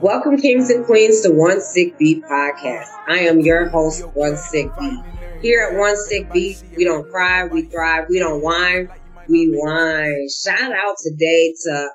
Welcome, kings and queens, to One Sick Beat podcast. I am your host, One Sick Beat. Here at One Sick Beat, we don't cry, we thrive, we don't whine, we wine. Shout out today to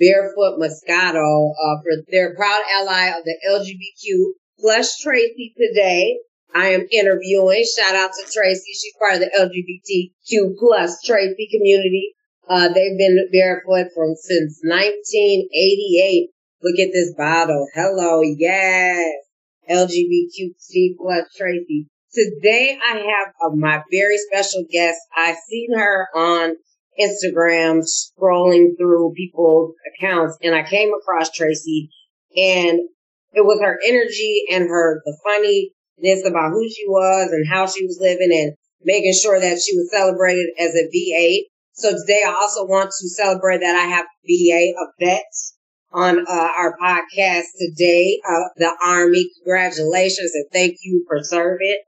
Barefoot Moscato uh, for their proud ally of the LGBTQ plus Tracey today. I am interviewing. Shout out to Tracey. She's part of the LGBTQ plus Tracy community. Uh, they've been barefoot from since 1988. Look at this bottle. Hello. Yes. LGBTQ plus Tracy. Today I have uh, my very special guest. I've seen her on Instagram scrolling through people's accounts and I came across Tracey and it was her energy and her, the funniness about who she was and how she was living and making sure that she was celebrated as a VA. So today I also want to celebrate that I have VA, a vet on uh, our podcast today, uh, the Army. Congratulations and thank you for serving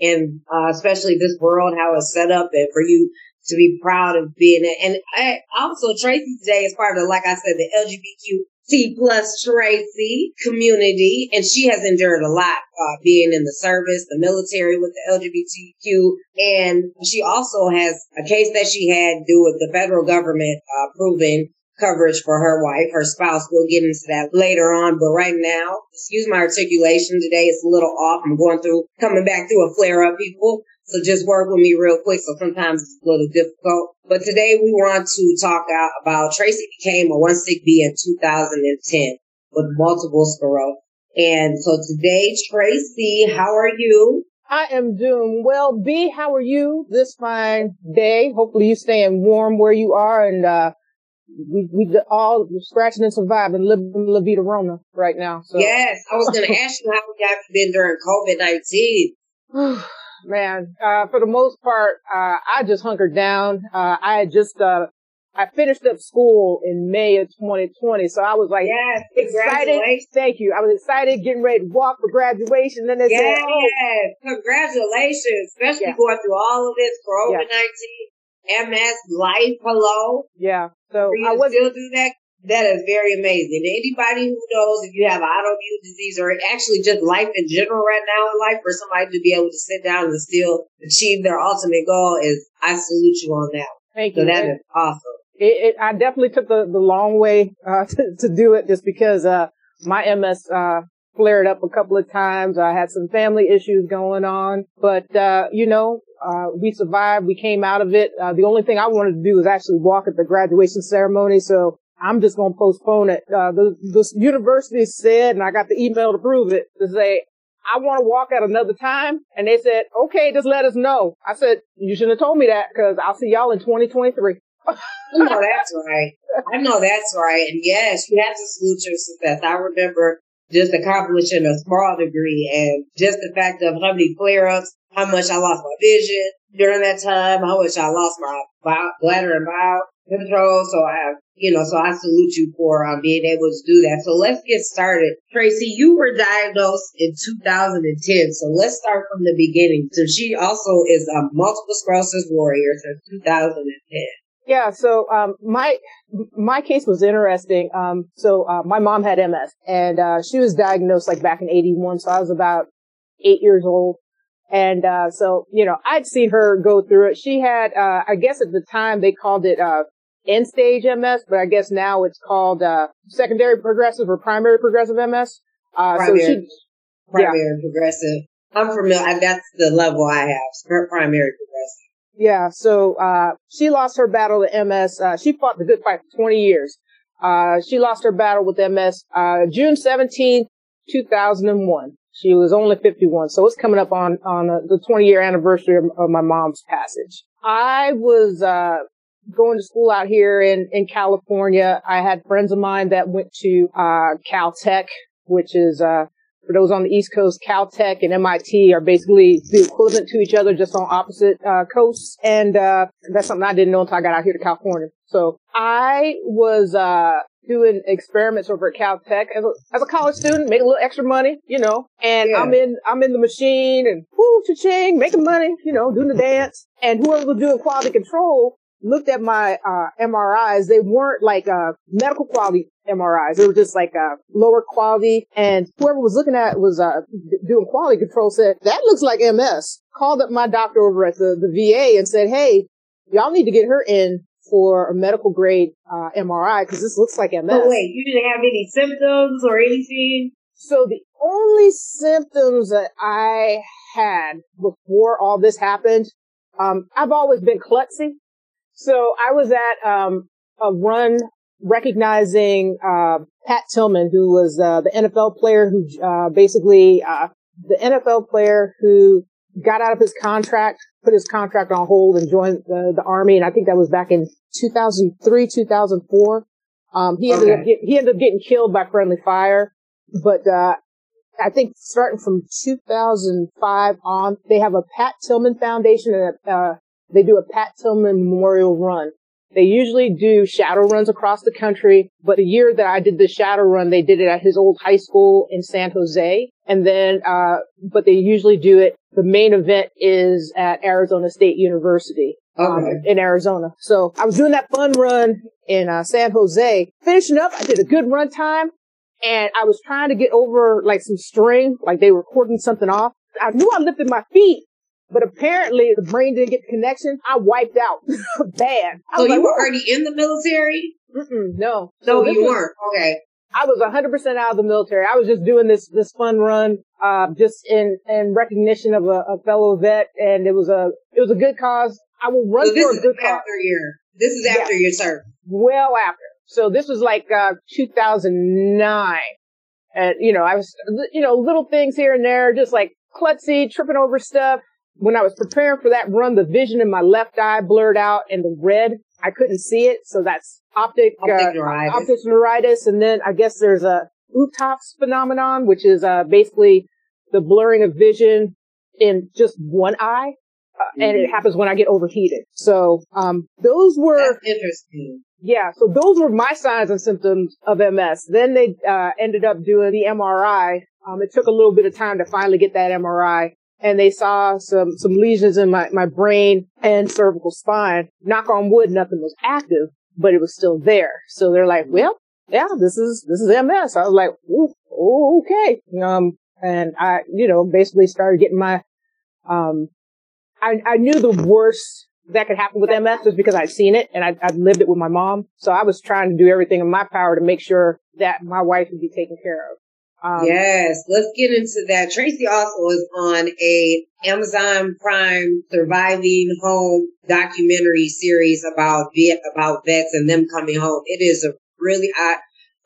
and uh, especially this world, how it's set up and for you to be proud of being it. And I, also Tracey today is part of the, like I said, the LGBTQ plus Tracy community. And she has endured a lot, uh, being in the service, the military with the LGBTQ. And she also has a case that she had do with the federal government, uh, proving coverage for her wife, her spouse. We'll get into that later on. But right now, excuse my articulation today. It's a little off. I'm going through, coming back through a flare up, people. So just work with me real quick. So sometimes it's a little difficult. But today we want to talk about Tracey became a one sick B in 2010 with multiple sclerosis. And so today, Tracey, how are you? I am doing well. B, how are you this fine day? Hopefully you're staying warm where you are and, uh, we we all scratching and surviving, living La Vida Rona right now. So. Yes, I was going to ask you how you have been during COVID nineteen. Man, uh, for the most part, uh, I just hunkered down. Uh, I had just, uh, I finished up school in May of 2020. So I was like, yes, excited. Thank you. I was excited getting ready to walk for graduation. Then they yes, said, oh. yes, congratulations, especially yeah. going through all of this COVID 19, MS, life, hello. Yeah. So I was still do that. That is very amazing. Anybody who knows if you have autoimmune disease or actually just life in general right now in life for somebody to be able to sit down and still achieve their ultimate goal is I salute you on that. Thank so you. So that is awesome. It, it, I definitely took the, the long way, uh, to, to do it just because, uh, my MS, uh, flared up a couple of times. I had some family issues going on, but, uh, you know, uh, we survived. We came out of it. Uh, the only thing I wanted to do was actually walk at the graduation ceremony. So I'm just going to postpone it. Uh, the, the university said, and I got the email to prove it, to say, I want to walk at another time. And they said, okay, just let us know. I said, you shouldn't have told me that because I'll see y'all in 2023. no, that's right. I know that's right. And yes, you have to salute your success. I remember just accomplishing a small degree and just the fact of how many flare ups, how much I lost my vision during that time, I wish I lost my bladder and bowel control. So I have, you know, so I salute you for um, being able to do that. So let's get started. Tracey, you were diagnosed in 2010. So let's start from the beginning. So she also is a multiple sclerosis warrior since 2010. Yeah, so um, my my case was interesting. Um, so uh, my mom had MS, and uh, she was diagnosed like back in '81. So I was about eight years old, and uh, so you know I'd seen her go through it. She had, uh, I guess at the time they called it uh, end stage MS, but I guess now it's called uh, secondary progressive or primary progressive MS. Uh, primary, so she, primary yeah. progressive. I'm familiar. That's the level I have. Primary progressive. Yeah. So uh, she lost her battle to MS. Uh, she fought the good fight for 20 years. Uh, she lost her battle with MS uh, June 17, 2001. She was only 51, so it's coming up on on uh, the 20 year anniversary of, of, my mom's passage. I was uh, going to school out here in, in California. I had friends of mine that went to, uh, Caltech, which is, uh, for those on the East Coast, Caltech and MIT are basically the equivalent to each other, just on opposite, uh, coasts. And, uh, that's something I didn't know until I got out here to California. So I was, uh, doing experiments over at Caltech as a, as a college student, making a little extra money, you know, and yeah. I'm in, I'm in the machine and whoo, cha-ching, making money, you know, doing the dance. And whoever was doing quality control looked at my uh, MRIs, they weren't like uh, medical quality MRIs. They were just like uh, lower quality. And whoever was looking at was uh, doing quality control said, that looks like MS. Called up my doctor over at the, the VA and said, hey, y'all need to get her in for a medical grade uh, MRI because this looks like MS. But wait, you didn't have any symptoms or anything? So the only symptoms that I had before all this happened, um, I've always been klutzy. So I was at um, a run recognizing uh, Pat Tillman, who was uh, the NFL player who uh, basically uh, the NFL player who got out of his contract, put his contract on hold, and joined the, the army. And I think that was back in 2003, 2004. Um, he ended okay. up get, he ended up getting killed by friendly fire, but uh, I think starting from 2005 on, they have a Pat Tillman Foundation and a, uh, they do a Pat Tillman Memorial Run. They usually do shadow runs across the country, but the year that I did the shadow run, they did it at his old high school in San Jose. And then, uh, but they usually do it, the main event is at Arizona State University. Um, okay. In Arizona. So I was doing that fun run in uh, San Jose. Finishing up, I did a good run time and I was trying to get over like some string, like they were cording something off. I knew I lifted my feet, but apparently the brain didn't get the connection. I wiped out bad. so you like, were already in the military? Mm-mm, no. No, so you weren't. Okay. I was 100% out of the military. I was just doing this, this fun run, uh, just in, in recognition of a, a, fellow vet. And it was a, it was a good cause. I will run so for a good after cause. Your, this is after yeah. your service. Well after. So this was like, uh, 2009. And, you know, I was, you know, little things here and there, just like klutzy, tripping over stuff when I was preparing for that run, the vision in my left eye blurred out and the red, I couldn't see it. So that's optic, optic, uh, neuritis. optic neuritis. And then I guess there's a Uhthoff's phenomenon, which is, uh, basically the blurring of vision in just one eye. Uh, mm-hmm. And it mm-hmm. happens when I get overheated. So, um, those were that's interesting. Yeah, so those were my signs and symptoms of MS. Then they uh, ended up doing the MRI. Um, it took a little bit of time to finally get that MRI, and they saw some, some lesions in my, my brain and cervical spine. Knock on wood, nothing was active, but it was still there. So they're like, well, yeah, this is, this is MS. I was like, Ooh, okay. Um, and I, you know, basically started getting my, um, I, I knew the worst that could happen with MS just because I'd seen it and I'd, I'd lived it with my mom. So I was trying to do everything in my power to make sure that my wife would be taken care of. Um, yes, let's get into that. Tracey also is on a Amazon Prime surviving home documentary series about vet, about vets and them coming home. It is a really I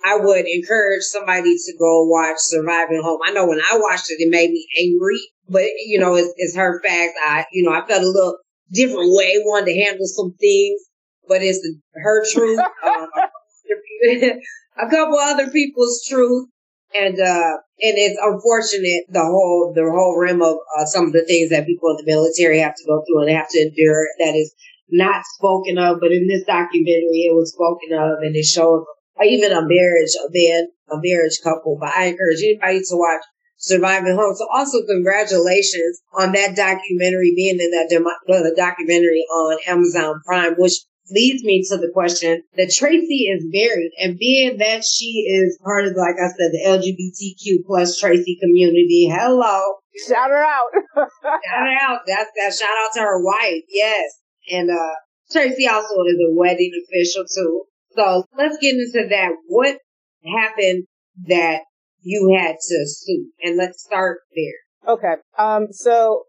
I would encourage somebody to go watch Surviving Home. I know when I watched it, it made me angry, but you know, it's, it's her fact. I you know I felt a little different way, wanted to handle some things, but it's her truth. um, a couple other people's truth and uh and it's unfortunate the whole the whole rim of uh, some of the things that people in the military have to go through and have to endure that is not spoken of but in this documentary it was spoken of and it showed even a marriage a man a marriage couple but i encourage anybody to watch surviving home. So also congratulations on that documentary being in that the documentary on amazon prime which leads me to the question that Tracey is married and being that she is part of, like I said, the LGBTQ plus Tracy community. Hello. Shout her out. shout her out. That's that shout out to her wife. Yes. And, uh, Tracey also is a wedding official too. So let's get into that. What happened that you had to sue? And let's start there. Okay. Um, so,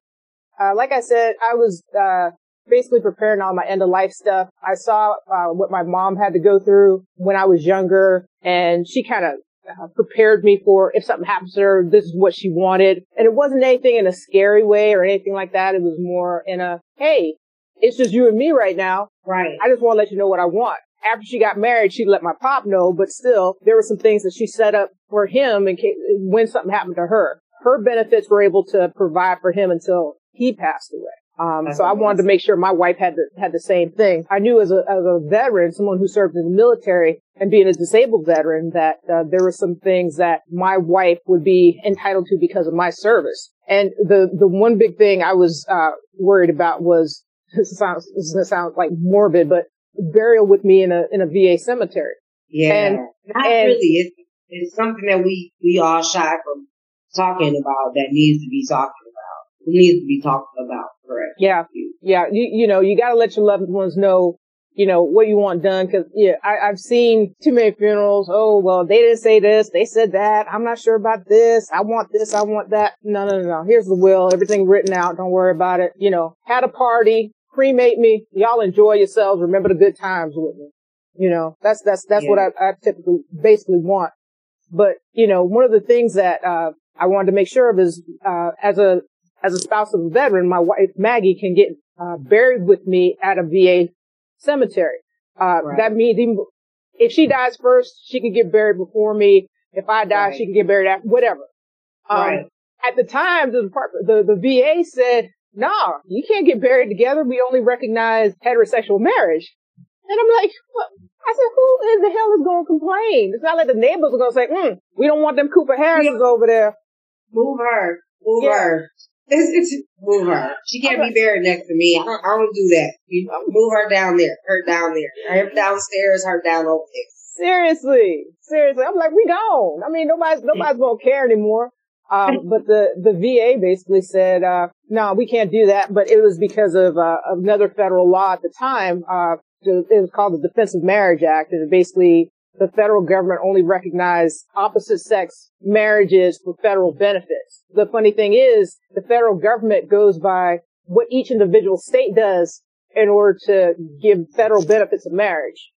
uh, like I said, I was, uh, basically preparing all my end of life stuff. I saw uh, what my mom had to go through when I was younger, and she kind of uh, prepared me for if something happens to her, this is what she wanted. And it wasn't anything in a scary way or anything like that. It was more in a, hey, it's just you and me right now. Right. I just want to let you know what I want. After she got married, she let my pop know, but still, there were some things that she set up for him in case when something happened to her. Her benefits were able to provide for him until he passed away. Um, so I wanted to make sure my wife had the, had the same thing. I knew as a, as a veteran, someone who served in the military and being a disabled veteran that uh, there were some things that my wife would be entitled to because of my service. And the, the one big thing I was, uh, worried about was this sounds, this sounds like morbid, but burial with me in a, in a VA cemetery. Yeah. And, not and, really. It's, it's something that we, we all shy from talking about that needs to be talked about. It needs to be talked about, correct? Yeah. Yeah. You, you know, you gotta let your loved ones know you know, what you want done. Cause yeah, I, I've seen too many funerals. Oh, well, they didn't say this. They said that. I'm not sure about this. I want this. I want that. No, no, no, no. Here's the will. Everything written out. Don't worry about it. You know, had a party, cremate me. Y'all enjoy yourselves. Remember the good times with me. You know, that's, that's, that's yeah. what I, I typically basically want. But, you know, one of the things that, uh, I wanted to make sure of is, uh, as a, as a spouse of a veteran, my wife Maggie can get, uh, buried with me at a VA cemetery. Uh, right. that means even if she dies first, she can get buried before me. If I die, right. she can get buried after, whatever. Um, right. At the time, the department, the, the VA said, no, nah, you can't get buried together. We only recognize heterosexual marriage. And I'm like, what? I said, who in the hell is going to complain? It's not like the neighbors are going to say, mm, we don't want them Cooper Harrises over there. Move her. Move yeah. her. It's, it's, move her. She can't be buried next to me. I don't, I don't do that. You move her down there. Her down there. Her downstairs. Her down over there. Seriously, seriously. I'm like, we gone. I mean, nobody's nobody's gonna care anymore. Um, but the the VA basically said, uh, no, we can't do that. But it was because of uh, another federal law at the time. Uh, it was called the Defense of Marriage Act, and it basically the federal government only recognized opposite sex marriages for federal benefits. The funny thing is the federal government goes by what each individual state does in order to give federal benefits of marriage.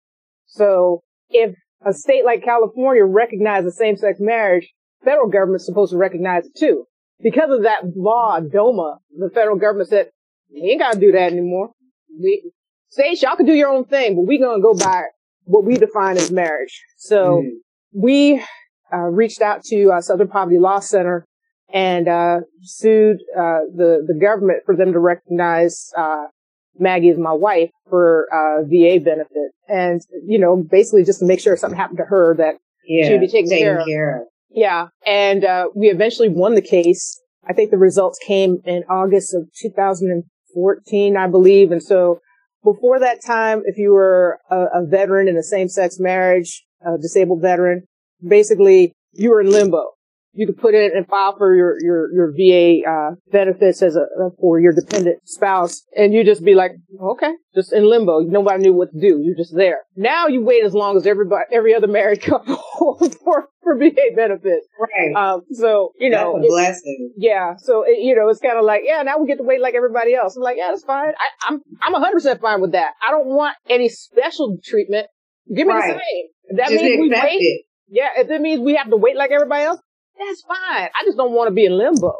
So if a state like California recognizes same-sex marriage, federal government's supposed to recognize it too. Because of that law, DOMA, the federal government said, we ain't gotta do that anymore. We, states, y'all can do your own thing, but we gonna go by what we define as marriage. So mm. we uh, reached out to uh, Southern Poverty Law Center and uh, sued uh, the the government for them to recognize uh, Maggie as my wife for uh, VA benefit, and you know, basically just to make sure if something happened to her that yeah, she'd be taken, care, of. care, of. Yeah, and we eventually won the case. I think the results came in August of 2014, I believe, and so before that time, if you were a, a veteran in a same-sex marriage, a disabled veteran, basically you were in limbo. You could put in and file for your your your VA uh, benefits as a for your dependent spouse, and you just be like, okay, just in limbo. Nobody knew what to do. You're just there. Now you wait as long as everybody every other married couple for for VA benefits. Right. Um, so you know, that's a blessing. Yeah. So it, you know, it's kind of like, yeah, now we get to wait like everybody else. I'm like, yeah, that's fine. I, I'm I'm 100 percent fine with that. I don't want any special treatment. Give me right. the same. That just means we wait. It. Yeah, if it means we have to wait like everybody else, that's fine. I just don't want to be in limbo.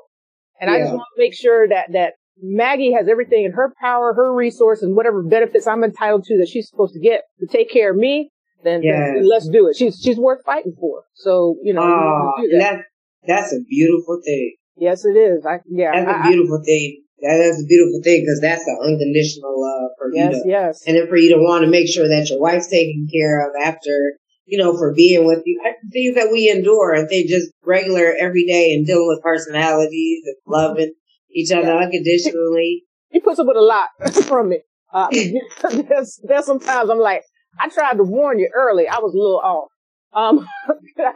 And yeah. I just want to make sure that, that Maggie has everything in her power, her resource, and whatever benefits I'm entitled to that she's supposed to get to take care of me. Then, yes. then let's do it. She's she's worth fighting for. So you know, uh, that. that. that's a beautiful thing. Yes, it is. I yeah, that's I, a beautiful I, thing. That is a beautiful thing because that's the unconditional love for yes, you. To, yes, and then for you to want to make sure that your wife's taken care of after you know, for being with you. Things that we endure, and they just regular every day and dealing with personalities and loving each other yeah. unconditionally. He puts up with a lot from me. Uh, there's, there's sometimes I'm like, I tried to warn you early. I was a little off. Um,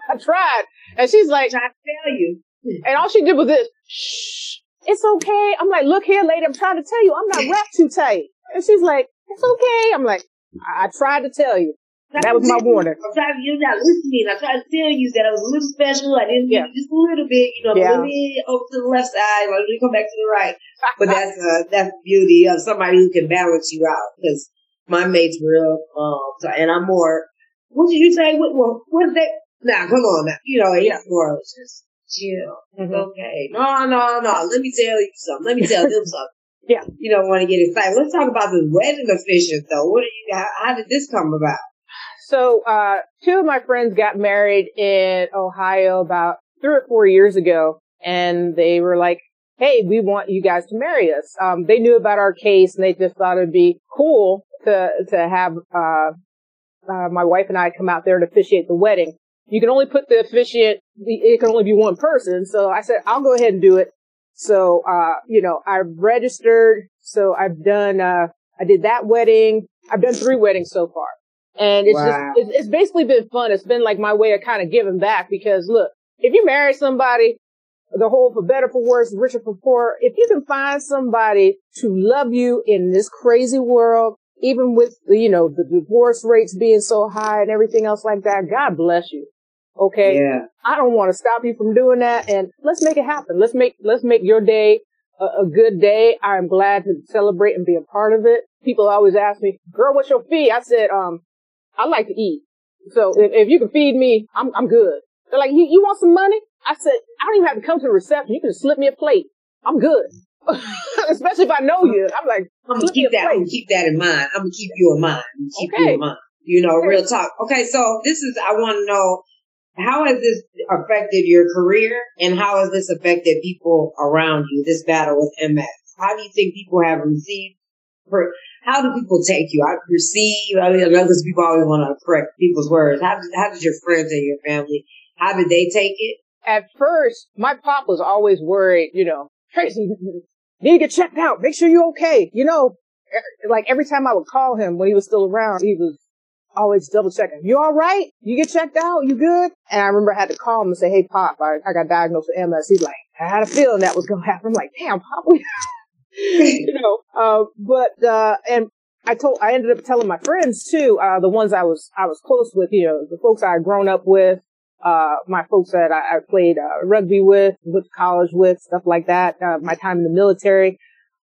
I tried, and she's like, "I trying to tell you," and all she did was this. Shh, it's okay. I'm like, look here, lady. I'm trying to tell you, I'm not wrapped too tight. And she's like, it's okay. I'm like, I, I tried to tell you. That was my warning. I'm trying to, you're not listening. I tried to tell you that I was a little special. I didn't yeah. just a little bit, you know, yeah. let me over to the left side, let me come back to the right. But that's, uh, that's the beauty of somebody who can balance you out. Cause my mate's real, um, and I'm more, what did you say? What, what, what that? Nah, come on now. You know, yeah. more just chill. Mm-hmm. Okay. No, no, no. Let me tell you something. Let me tell them something. Yeah. You don't want to get excited. Let's talk about the wedding officials though. What are you, how, how did this come about? So, uh, two of my friends got married in Ohio about three or four years ago, and they were like, Hey, we want you guys to marry us. Um, they knew about our case and they just thought it'd be cool to, to have, uh, uh, my wife and I come out there to officiate the wedding. You can only put the officiant, it can only be one person. So I said, I'll go ahead and do it. So, uh, you know, I've registered. So I've done, uh, I did that wedding. I've done three weddings so far. And it's wow. just, it's, it's basically been fun. It's been like my way of kind of giving back because look, if you marry somebody, the whole for better, for worse, richer, for poor, if you can find somebody to love you in this crazy world, even with, you know, the divorce rates being so high and everything else like that, God bless you. Okay. Yeah. I don't want to stop you from doing that. And let's make it happen. Let's make, let's make your day a, a good day. I'm glad to celebrate and be a part of it. People always ask me, girl, what's your fee? I said, um, I like to eat. So if, if you can feed me, I'm, I'm good. They're like, you, you want some money? I said, I don't even have to come to the reception. You can just slip me a plate. I'm good. Especially if I know you. I'm like, I'm gonna keep that. I'm gonna keep that in mind. I'm gonna keep you in mind. keep okay. you in mind. You know, okay. real talk. Okay, so this is. I want to know how has this affected your career, and how has this affected people around you? This battle with MS. How do you think people have received? For, how do people take you? I perceive. I mean, I know because people always want to correct people's words. How how did your friends and your family? How did they take it? At first, my pop was always worried. You know, Tracey, need to get checked out. Make sure you're okay. You know, like every time I would call him when he was still around, he was always double checking. You all right? You get checked out? You good? And I remember I had to call him and say, Hey, Pop, I, I got diagnosed with MS. He's like, I had a feeling that was going to happen. I'm like, damn, Pop. you know, uh, but, uh, and I told, I ended up telling my friends too, uh, the ones I was, I was close with, you know, the folks I had grown up with, uh, my folks that I, I played, uh, rugby with, went to college with, stuff like that, uh, my time in the military.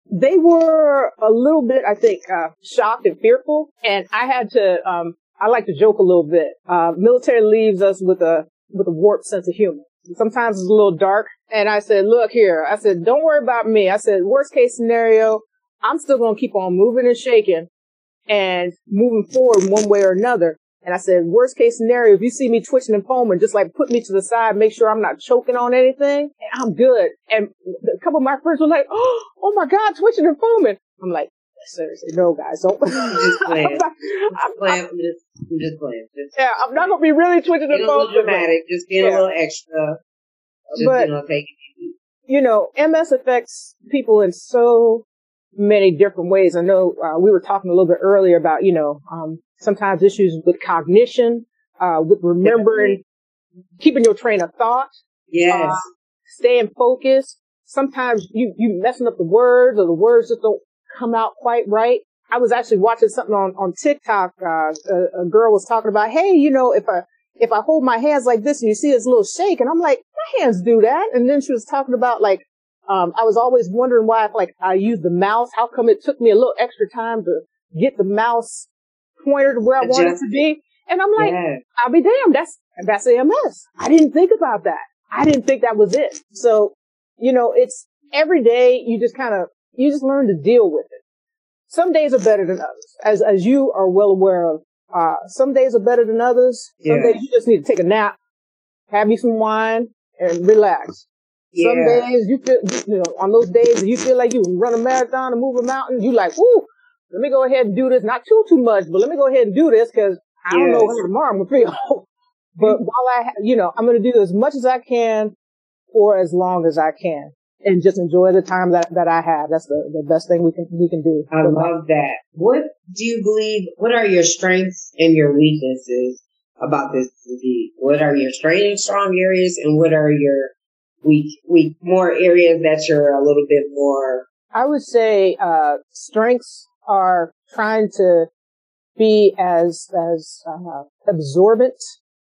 They were a little bit, I think, uh, shocked and fearful. And I had to, um, I like to joke a little bit. Uh, military leaves us with a, with a warped sense of humor. Sometimes it's a little dark. And I said, look here. I said, don't worry about me. I said, worst case scenario, I'm still going to keep on moving and shaking and moving forward one way or another. And I said, worst case scenario, if you see me twitching and foaming, just like put me to the side, make sure I'm not choking on anything, I'm good. And a couple of my friends were like, oh, oh my God, twitching and foaming. I'm like, seriously, no guys, don't. I'm just playing. I'm, not, I'm, playing. I'm, just, I'm just playing. Just, yeah, I'm not gonna be really twitching foaming. A dramatic, just being yeah. a little extra. Just, but, you know, take it You know, MS affects people in so many different ways. I know uh, we were talking a little bit earlier about, you know, um, sometimes issues with cognition, uh, with remembering, keeping your train of thought. Yes. Uh, staying focused. Sometimes you, you messing up the words or the words just don't come out quite right. I was actually watching something on, on TikTok. Uh, a, a, girl was talking about, hey, you know, if I, if I hold my hands like this and you see a little shake and I'm like, my hands do that. And then she was talking about like, um, I was always wondering why, like, I use the mouse. How come it took me a little extra time to get the mouse pointer to where I wanted it to be. And I'm like, yeah. I'll be damned. That's, that's AMS. I didn't think about that. I didn't think that was it. So, you know, it's every day you just kind of, you just learn to deal with it. Some days are better than others, as, as you are well aware of. Uh, some days are better than others. Some yeah. days you just need to take a nap, have you some wine and relax. Yeah. Some days you feel, you know, on those days that you feel like you run a marathon and move a mountain, you like, whoo, let me go ahead and do this. Not too, too much, but let me go ahead and do this because I don't know when tomorrow I'm going to feel. but while I, you know, I'm going to do as much as I can for as long as I can and just enjoy the time that, that I have. That's the, the best thing we can, we can do. I love that. What do you believe? What are your strengths and your weaknesses about this disease? What are your strength and strong areas and what are your weak, weak, more areas that you're a little bit more? I would say, uh, strengths are trying to be as as uh, absorbent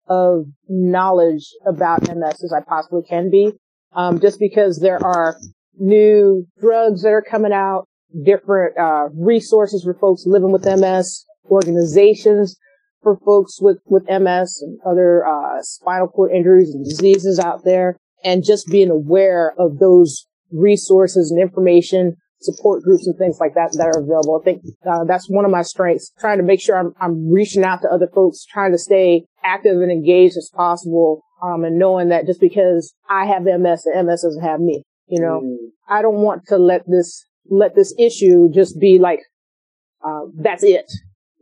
of knowledge about MS as I possibly can be. Um, just because there are new drugs that are coming out, different uh, resources for folks living with MS, organizations for folks with with MS and other uh, spinal cord injuries and diseases out there, and just being aware of those resources and information support groups and things like that that are available. I think uh, that's one of my strengths, trying to make sure I'm, I'm reaching out to other folks, trying to stay active and engaged as possible, um, and knowing that just because I have MS, the MS doesn't have me. You know, mm. I don't want to let this let this issue just be like uh, that's it.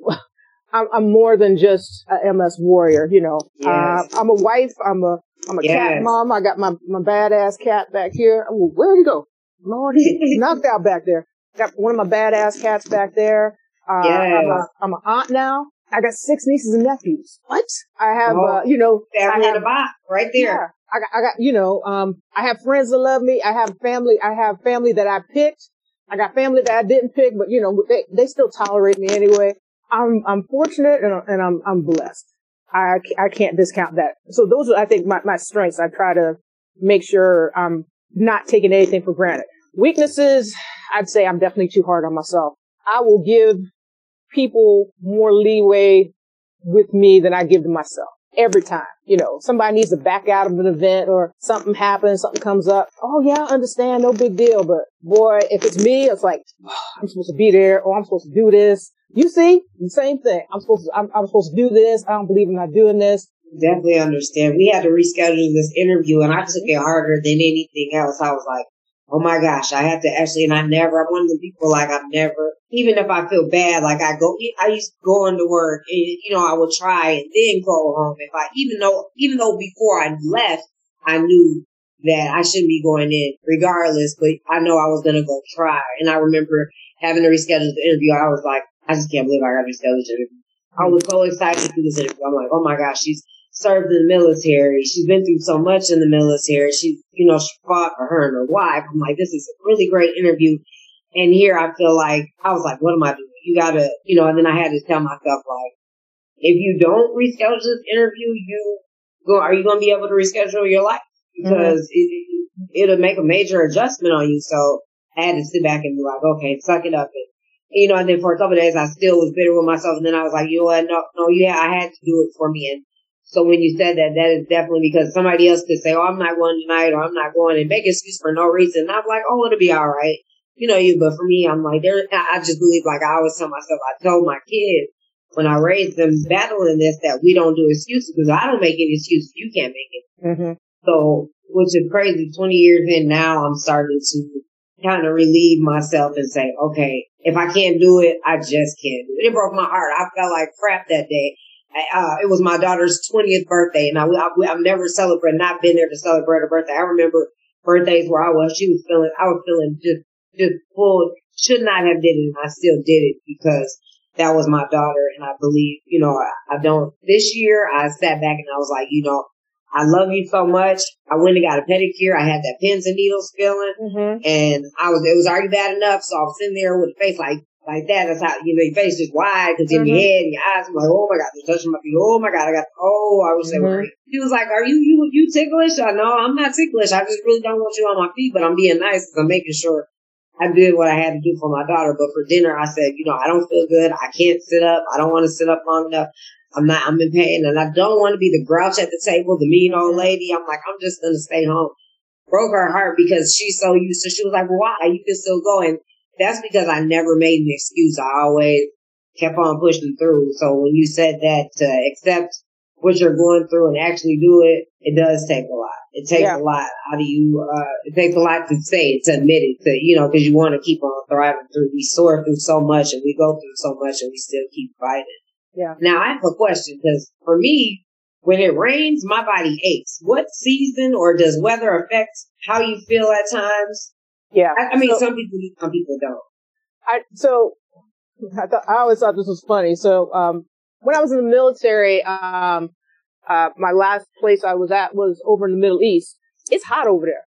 I'm, I'm more than just a MS warrior, you know. Yes. Uh, I'm a wife. I'm a, I'm a yes. cat mom. I got my, my badass cat back here. Oh, where'd he go? Lord, he's knocked out back there. Got one of my badass cats back there. Uh, yes. I'm a, I'm an aunt now. I got six nieces and nephews. What? I have, oh, uh, you know, family in a box right there. Yeah, I got, I got, you know, um, I have friends that love me. I have family. I have family that I picked. I got family that I didn't pick, but you know, they, they still tolerate me anyway. I'm, I'm fortunate and, and I'm, I'm blessed. I, I can't discount that. So those are, I think, my, my strengths. I try to make sure I'm not taking anything for granted. Weaknesses, I'd say I'm definitely too hard on myself. I will give people more leeway with me than I give to myself every time. You know, somebody needs to back out of an event or something happens, something comes up. Oh yeah, I understand, no big deal. But boy, if it's me, it's like, oh, I'm supposed to be there or I'm supposed to do this. You see, the same thing. I'm supposed to, I'm, I'm supposed to do this. I don't believe in not doing this. Definitely understand. We had to reschedule this interview and I took it harder than anything else. I was like, oh my gosh, I have to actually, and I never, I'm one of the people like I've never, even if I feel bad, like I go, I used to go into work and, you know, I would try and then go home. If I, even though, even though before I left, I knew that I shouldn't be going in regardless, but I know I was going to go try. And I remember having to reschedule the interview. I was like, I just can't believe I got rescheduled. I was so excited to do this interview. I'm like, oh my gosh, she's, served in the military. She's been through so much in the military. She, you know, she fought for her and her wife. I'm like, this is a really great interview. And here I feel like, I was like, what am I doing? You gotta, you know, and then I had to tell myself like, if you don't reschedule this interview, you go, are you going to be able to reschedule your life? Because mm-hmm. it, it'll make a major adjustment on you. So I had to sit back and be like, okay, suck it up. And, you know, and then for a couple days, I still was bitter with myself. And then I was like, you know what? No, no, yeah, I had to do it for me. And so when you said that, that is definitely because somebody else could say, "Oh, I'm not going tonight," or "I'm not going," and make excuse for no reason. And I'm like, "Oh, it'll be all right," you know. You, but for me, I'm like, there. I just believe, like I always tell myself, I told my kids when I raised them, battling this, that we don't do excuses because I don't make any excuses. You can't make it. Mm-hmm. So, which is crazy. Twenty years in now, I'm starting to kind of relieve myself and say, okay, if I can't do it, I just can't do it. It broke my heart. I felt like crap that day uh, it was my daughter's 20th birthday and I, I, I've never celebrated, not been there to celebrate her birthday. I remember birthdays where I was, she was feeling, I was feeling just, just full, should not have did it and I still did it because that was my daughter and I believe, you know, I, I don't, this year I sat back and I was like, you know, I love you so much. I went and got a pedicure. I had that pins and needles feeling mm-hmm. and I was, it was already bad enough. So I was sitting there with a face like, like that. That's how, you know, your face is wide because in mm-hmm. your head and your eyes, I'm like, oh my God, they're touching my feet. Oh my God, I got, oh, I wish they were. Mm-hmm. He was like, are you, you, you ticklish? I know I'm not ticklish. I just really don't want you on my feet, but I'm being nice because I'm making sure I did what I had to do for my daughter. But for dinner, I said, you know, I don't feel good. I can't sit up. I don't want to sit up long enough. I'm not, I'm in pain and I don't want to be the grouch at the table, the mean old lady. I'm like, I'm just going to stay home. Broke her heart because she's so used to, she was like, why? You can still go. And that's because I never made an excuse. I always kept on pushing through. So when you said that to accept what you're going through and actually do it, it does take a lot. It takes yeah. a lot. How do you, uh, it takes a lot to say it, to admit it, to, you know, cause you want to keep on thriving through. We soar through so much and we go through so much and we still keep fighting. Yeah. Now I have a question because for me, when it rains, my body aches. What season or does weather affect how you feel at times? Yeah. I, I mean, so, some people do, some people don't. I, so I thought, I always thought this was funny. So, um, when I was in the military, um, uh, my last place I was at was over in the Middle East. It's hot over there.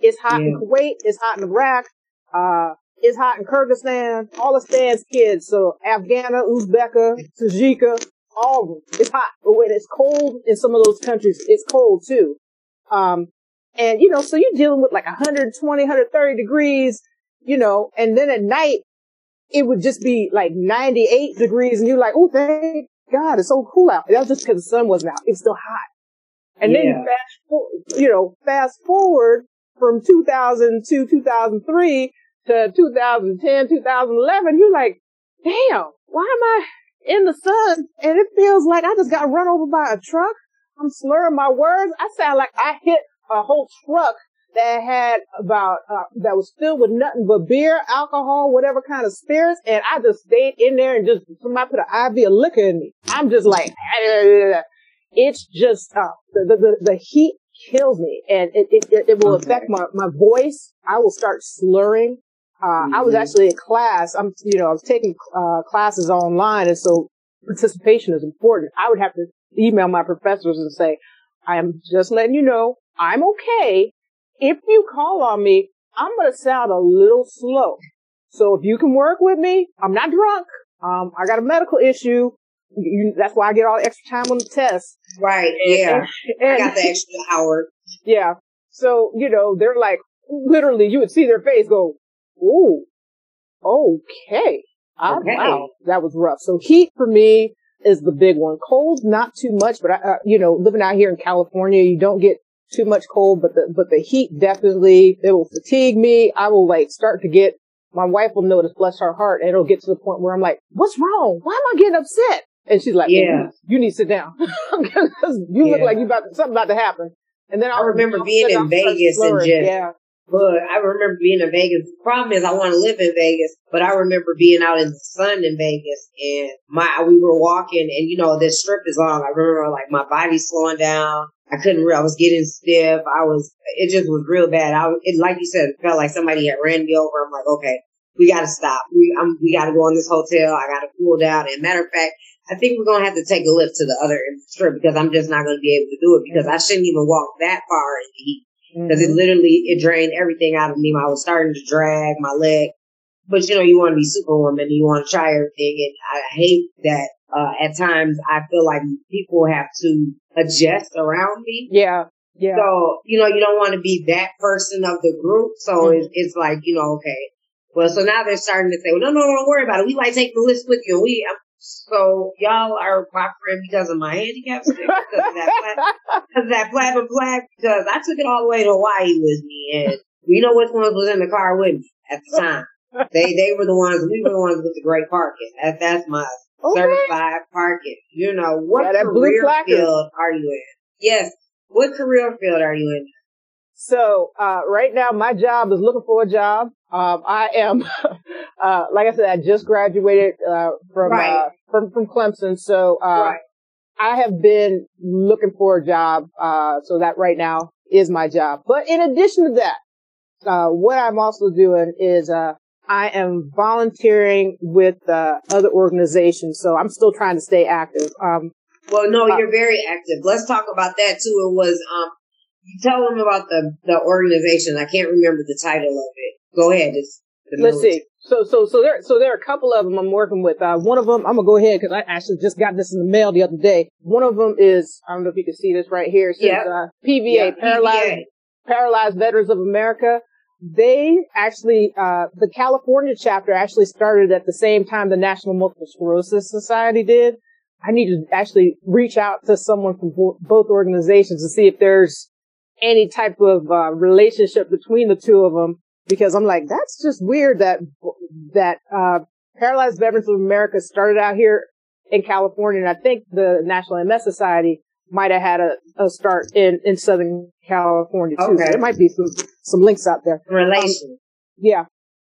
It's hot yeah. in Kuwait. It's hot in Iraq. Uh, it's hot in Kyrgyzstan. All the stands kids. So Afghana, Uzbeka, Tajika, all of them. It's hot. But when it's cold in some of those countries, it's cold too. Um, and, you know, so you're dealing with like 120, 130 degrees, you know, and then at night, it would just be like 98 degrees and you're like, oh, thank God, it's so cool out. That was just because the sun wasn't out. It's still hot. And yeah. then fast, you know, fast forward from 2000 to 2003 to 2010, 2011, you're like, damn, why am I in the sun? And it feels like I just got run over by a truck. I'm slurring my words. I sound like I hit a whole truck that had about, uh, that was filled with nothing but beer, alcohol, whatever kind of spirits. And I just stayed in there and just, somebody put an IV of liquor in me. I'm just like, it's just, uh, the, the, the heat kills me and it, it, it will okay. affect my, my voice. I will start slurring. Uh, mm-hmm. I was mm-hmm. actually in class. I'm, you know, I was taking, uh, classes online. And so participation is important. I would have to email my professors and say, I am just letting you know I'm okay. If you call on me, I'm going to sound a little slow. So if you can work with me, I'm not drunk. Um, I got a medical issue. You, that's why I get all the extra time on the test. Right. Yeah. And, I got the extra hour. Yeah. So, you know, they're like, literally, you would see their face go, ooh, okay. Oh, okay. wow. That was rough. So heat for me is the big one. Cold, not too much, but I, uh, you know, living out here in California, you don't get too much cold, but the, but the heat definitely, it will fatigue me. I will like start to get, my wife will notice, bless her heart, and it'll get to the point where I'm like, what's wrong? Why am I getting upset? And she's like, yeah, you need to sit down. you yeah. look like you about to, something about to happen. And then I, I remember being in Vegas and just, yeah. But I remember being in Vegas. The problem is I want to live in Vegas, but I remember being out in the sun in Vegas and my, we were walking and you know, this strip is long. I remember like my body slowing down. I couldn't, I was getting stiff. I was, it just was real bad. I, it, like you said, it felt like somebody had ran me over. I'm like, okay, we gotta stop. We, I'm, we gotta go in this hotel. I gotta cool down. And matter of fact, I think we're gonna have to take a lift to the other strip because I'm just not gonna be able to do it because I shouldn't even walk that far in the heat because mm-hmm. it literally it drained everything out of me. I was starting to drag my leg, but you know you want to be superwoman, you want to try everything, and I hate that. Uh, at times I feel like people have to adjust around me. Yeah. Yeah. So, you know, you don't want to be that person of the group. So mm-hmm. it's, it's like, you know, okay. Well, so now they're starting to say, well, no, no, don't worry about it. We like take the list with you. We, so y'all are my friend because of my handicap stick, because of that, because of that platinum plaque, because I took it all the way to Hawaii with me, and you know which ones was in the car with me at the time. they they were the ones. We were the ones with the great parking. That that's my okay. certified parking. You know what yeah, career field are you in? Yes, what career field are you in? So uh, right now, my job is looking for a job. Um, I am, uh, like I said, I just graduated uh, from, right. Uh, from from Clemson, so uh, right. I have been looking for a job. Uh, so that right now is my job. But in addition to that, what I'm also doing is I am volunteering with other organizations. So I'm still trying to stay active. Um, well, no, you're very active. Let's talk about that too. It was um, you tell them about the the organization. I can't remember the title of it. Go ahead. Let's see. So, so, so there, so there are a couple of them I'm working with. Uh, one of them, I'm gonna go ahead because I actually just got this in the mail the other day. One of them is, I don't know if you can see this right here. Says, yeah. Uh, PVA, yeah, Paralyzed, PVA. Paralyzed Veterans of America. They actually, uh, the California chapter actually started at the same time the National Multiple Sclerosis Society did. I need to actually reach out to someone from both organizations to see if there's any type of uh, relationship between the two of them because I'm like, that's just weird that that uh, Paralyzed Veterans of America started out here in California, and I think the National MS Society might have had a, a start in, in Southern California too. Okay. So there might be some some links out there. Relation. Um, yeah.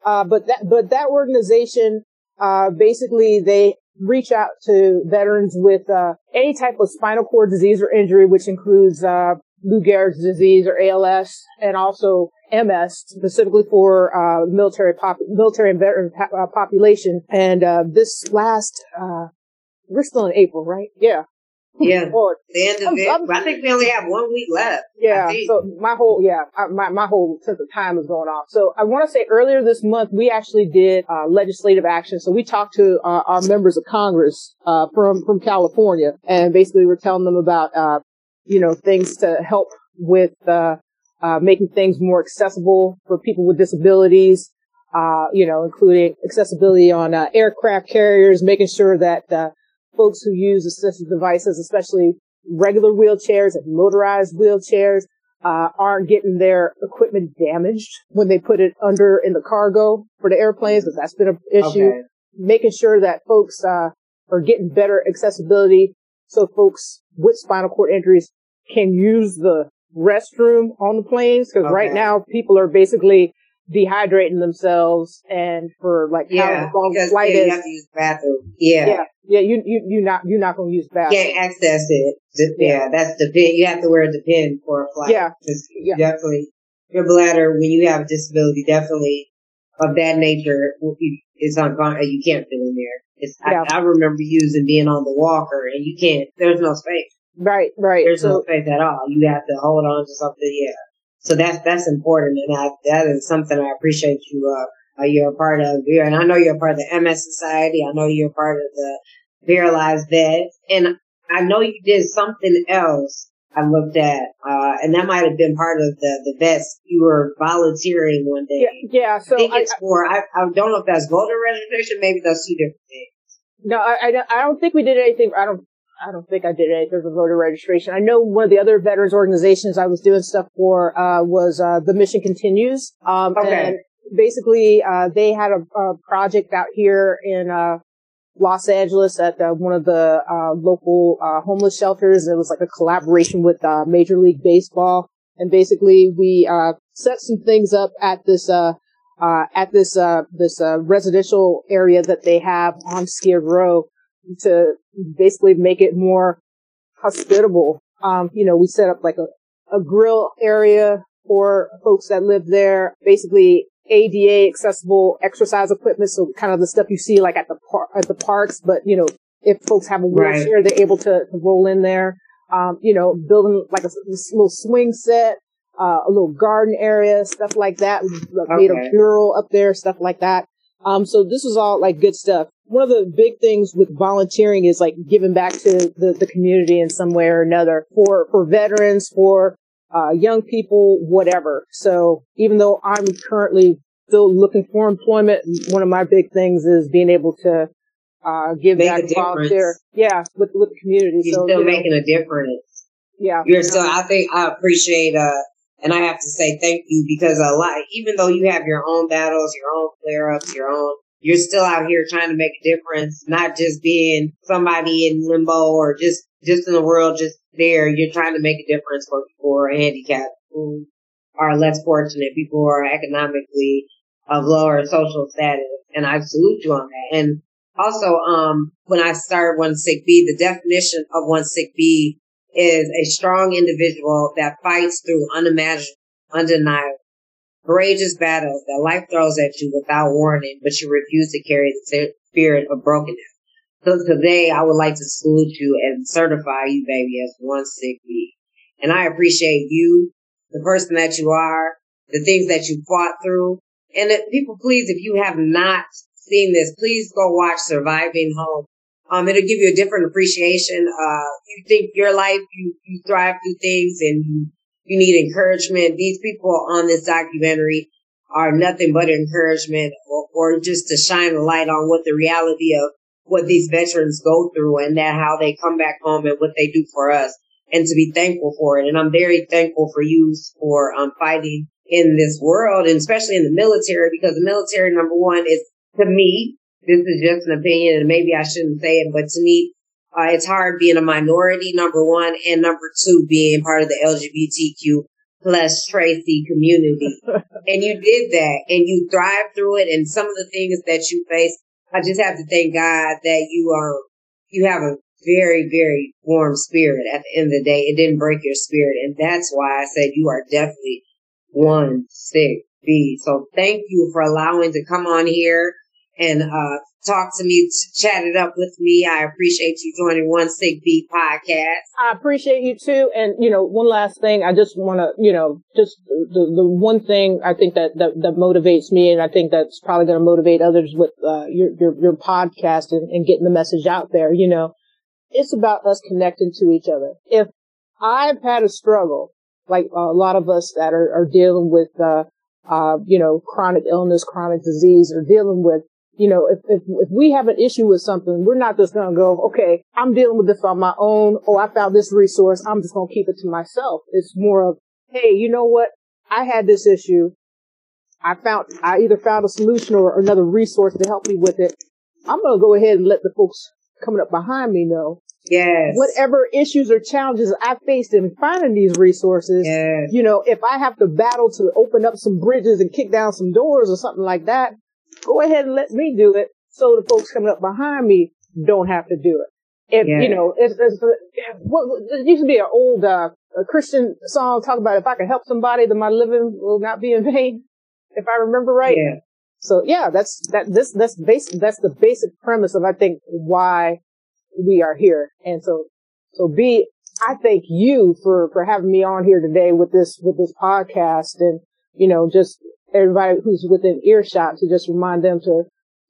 Uh, but that but that organization uh, basically they reach out to veterans with uh, any type of spinal cord disease or injury, which includes uh, Lou Gehrig's disease or ALS, and also MS, specifically for uh, military pop- military and veteran po- uh, population. And uh, this last, uh, we're still in April, right? Yeah. Yeah. the end of I'm, it. I'm, i think we only have one week left. Yeah. So my whole, yeah, my, my whole sense of time is going off. So I want to say earlier this month, we actually did uh, legislative action. So we talked to uh, our members of Congress uh, from, from California and basically we're telling them about, uh, you know, things to help with, uh, uh, making things more accessible for people with disabilities, uh, you know, including accessibility on uh, aircraft carriers, making sure that uh, folks who use assistive devices, especially regular wheelchairs and motorized wheelchairs, uh, aren't getting their equipment damaged when they put it under in the cargo for the airplanes, because that's been an issue. Okay. Making sure that folks uh, are getting better accessibility so folks with spinal cord injuries can use the restroom on the planes because okay. right now people are basically dehydrating themselves and for like yeah, how long because, flight yeah, is. You have to use the bathroom. Yeah. Yeah. Yeah. You, you, you're not, you're not going to use the bathroom. Can't access it. Yeah. yeah. That's the pin. You have to wear the pin for a flight. Yeah. yeah. Definitely. Your bladder, when you have a disability, definitely of that nature, is on, you can't fit in there. It's, yeah. I, I remember using being on the walker and you can't, there's no space. Right, right. There's so, no faith at all. You have to hold on to something. Yeah. So that's, that's important. And I, that is something I appreciate you, uh, uh, you're a part of here. And I know you're a part of the MS Society. I know you're a part of the Paralyzed Vets. And I know you did something else I looked at, uh, and that might have been part of the, the vets. You were volunteering one day. Yeah, yeah so I think it's for, I, I don't know if that's voter registration, maybe those two different things. No, I, I, I don't think we did anything. I don't, I don't think I did anything for voter registration. I know one of the other veterans organizations I was doing stuff for, uh, was, uh, the mission continues. Um, okay. and basically, uh, they had a, a, project out here in, uh, Los Angeles at uh, one of the uh, local uh, homeless shelters. It was like a collaboration with uh, Major League Baseball, and basically we uh, set some things up at this uh, at this this residential area that they have on Skid Row to basically make it more hospitable. Um, you know, we set up like a, a grill area for folks that live there. Basically, ADA accessible exercise equipment. So kind of the stuff you see like at the par- at the parks, but you know, if folks have a wheelchair, right. they're able to, to, roll in there. Um, you know, building like a, a little swing set, uh, a little garden area, stuff like that. We okay. made a mural up there, stuff like that. Um, so this was all like good stuff. One of the big things with volunteering is like giving back to the, the community in some way or another for, for veterans, for uh, young people, whatever. So even though I'm currently still looking for employment, one of my big things is being able to uh, give Make back volunteer. Yeah, with with the community. You're so, still you know, making a difference. Yeah, you're still. I think I appreciate. uh and I have to say thank you because a lot, even though you have your own battles, your own flare ups, your own, you're still out here trying to make a difference, not just being somebody in limbo or just, just in the world, just there, you're trying to make a difference for people who are handicapped, who are less fortunate, people who are economically of lower social status. And I salute you on that. And also, um, when I started One Sick B, the definition of One Sick Bee is a strong individual that fights through unimaginable, undeniable, courageous battles that life throws at you without warning, but you refuse to carry the spirit of brokenness. So today I would like to salute you and certify you, baby, as one sick bee. And I appreciate you, the person that you are, the things that you fought through. And if, people, please, if you have not seen this, please go watch Surviving Home. Um, it'll give you a different appreciation. Uh, you think your life, you, you thrive through things and you, you need encouragement. These people on this documentary are nothing but encouragement or, or just to shine a light on what the reality of what these veterans go through and that how they come back home and what they do for us and to be thankful for it. And I'm very thankful for you for um, fighting in this world and especially in the military because the military, number one, is to me, this is just an opinion and maybe I shouldn't say it, but to me, uh, it's hard being a minority, number one, and number two, being part of the LGBTQ plus Tracey community. and you did that and you thrived through it. And some of the things that you faced I just have to thank God that you um you have a very very warm spirit. At the end of the day, it didn't break your spirit, and that's why I said you are definitely one sick bee. So thank you for allowing to come on here and uh talk to me, chat it up with me. I appreciate you joining One Sick Bee podcast. I appreciate you too. And, you know, one last thing, I just want to, you know, just the, the one thing I think that, that, that motivates me and I think that's probably going to motivate others with, uh, your, your, your podcast and, and getting the message out there, you know, it's about us connecting to each other. If I've had a struggle, like a lot of us that are, are dealing with, uh, uh, you know, chronic illness, chronic disease, or dealing with you know, if, if, if we have an issue with something, we're not just going to go, okay, I'm dealing with this on my own. Oh, I found this resource. I'm just going to keep it to myself. It's more of, hey, you know what? I had this issue. I found, I either found a solution or another resource to help me with it. I'm going to go ahead and let the folks coming up behind me know Yes. Whatever issues or challenges I faced in finding these resources, yes. you know, if I have to battle to open up some bridges and kick down some doors or something like that, go ahead and let me do it so the folks coming up behind me don't have to do it. If, yes. you know, it's, it's, what, it used to be an old, uh, a Christian song talk about if I can help somebody, then my living will not be in vain. If I remember right. Yeah. So yeah, that's, that, this, that's basic, that's the basic premise of, I think, why we are here. And so, so B, I thank you for, for having me on here today with this, with this podcast and, you know, just everybody who's within earshot to just remind them to,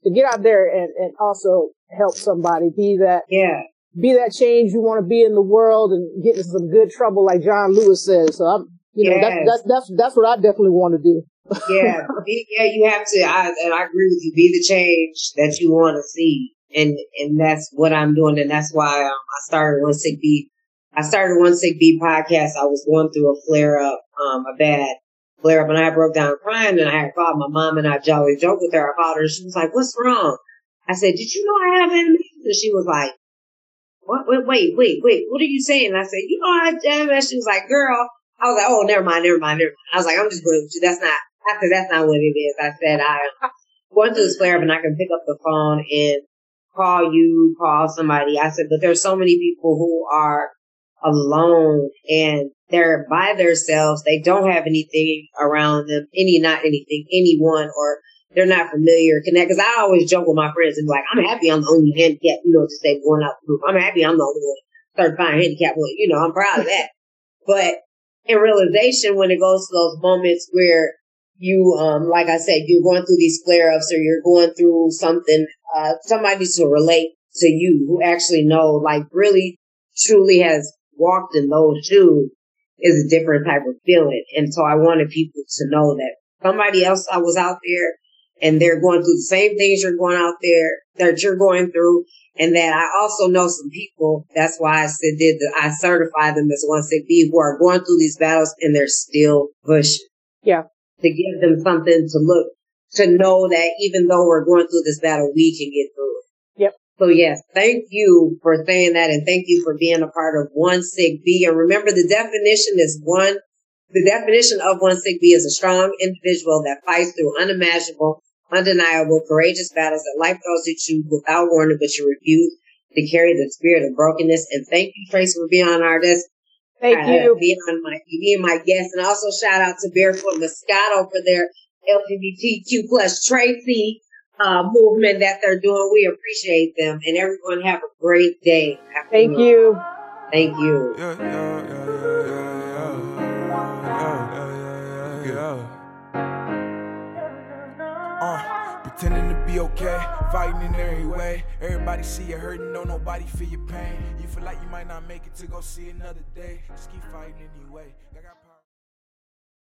to get out there and, and also help somebody be that, yeah, be that change you want to be in the world and get into some good trouble like John Lewis says. So I'm, you know, yes. that's, that's, that's, that's what I definitely want to do. yeah, be, yeah, you have to, I, and I agree with you, be the change that you want to see and and that's what I'm doing, and that's why um, I started One Sick B. I started One Sick B podcast. I was going through a flare up, um, a bad flare up, and I broke down crying, and I had called my mom, and I jolly joked with her. I called her, and she was like, "What's wrong?" I said, "Did you know I have MS?" And she was like, "What? Wait, wait, wait, wait. What are you saying?" I said, "You know I have MS." She was like, "Girl." I was like, "Oh, never mind, never mind, never mind." I was like, "I'm just going with you. That's not." I said, "That's not what it is." I said, "I." Going through this flare up and I can pick up the phone and call you, call somebody. I said, but there's so many people who are alone and they're by themselves. They don't have anything around them, any, not anything, anyone, or they're not familiar, connect. Cause I always joke with my friends and be like, I'm happy I'm the only handicapped, you know, to say going out group. I'm happy I'm the only one certified handicapped. Well, you know, I'm proud of that. but in realization, when it goes to those moments where you, um, like I said, you're going through these flare ups or you're going through something uh, somebody to relate to you who actually know, like really truly has walked in those shoes is a different type of feeling. And so I wanted people to know that somebody else I was out there and they're going through the same things you're going out there that you're going through. And that I also know some people. That's why I said did the, I certify them as one sick B who are going through these battles and they're still pushing. Yeah. To give them something to look to know that even though we're going through this battle, we can get through. So yes, thank you for saying that and thank you for being a part of One Sick B. And remember the definition is one, the definition of One Sick B is a strong individual that fights through unimaginable, undeniable, courageous battles that life throws at you without warning, but you refuse to carry the spirit of brokenness. And thank you, Trace, for being on our desk. Thank uh, you. Being on my, being my guest. And also shout out to Barefoot Moscato for their LGBTQ plus Tracey uh, movement that they're doing. We appreciate them and everyone have a great day. Thank you. Thank you. Pretending to be okay, fighting in every way. Everybody see you hurting, don't nobody feel your pain. You feel like you might not make it to go see another day. Just keep fighting anyway.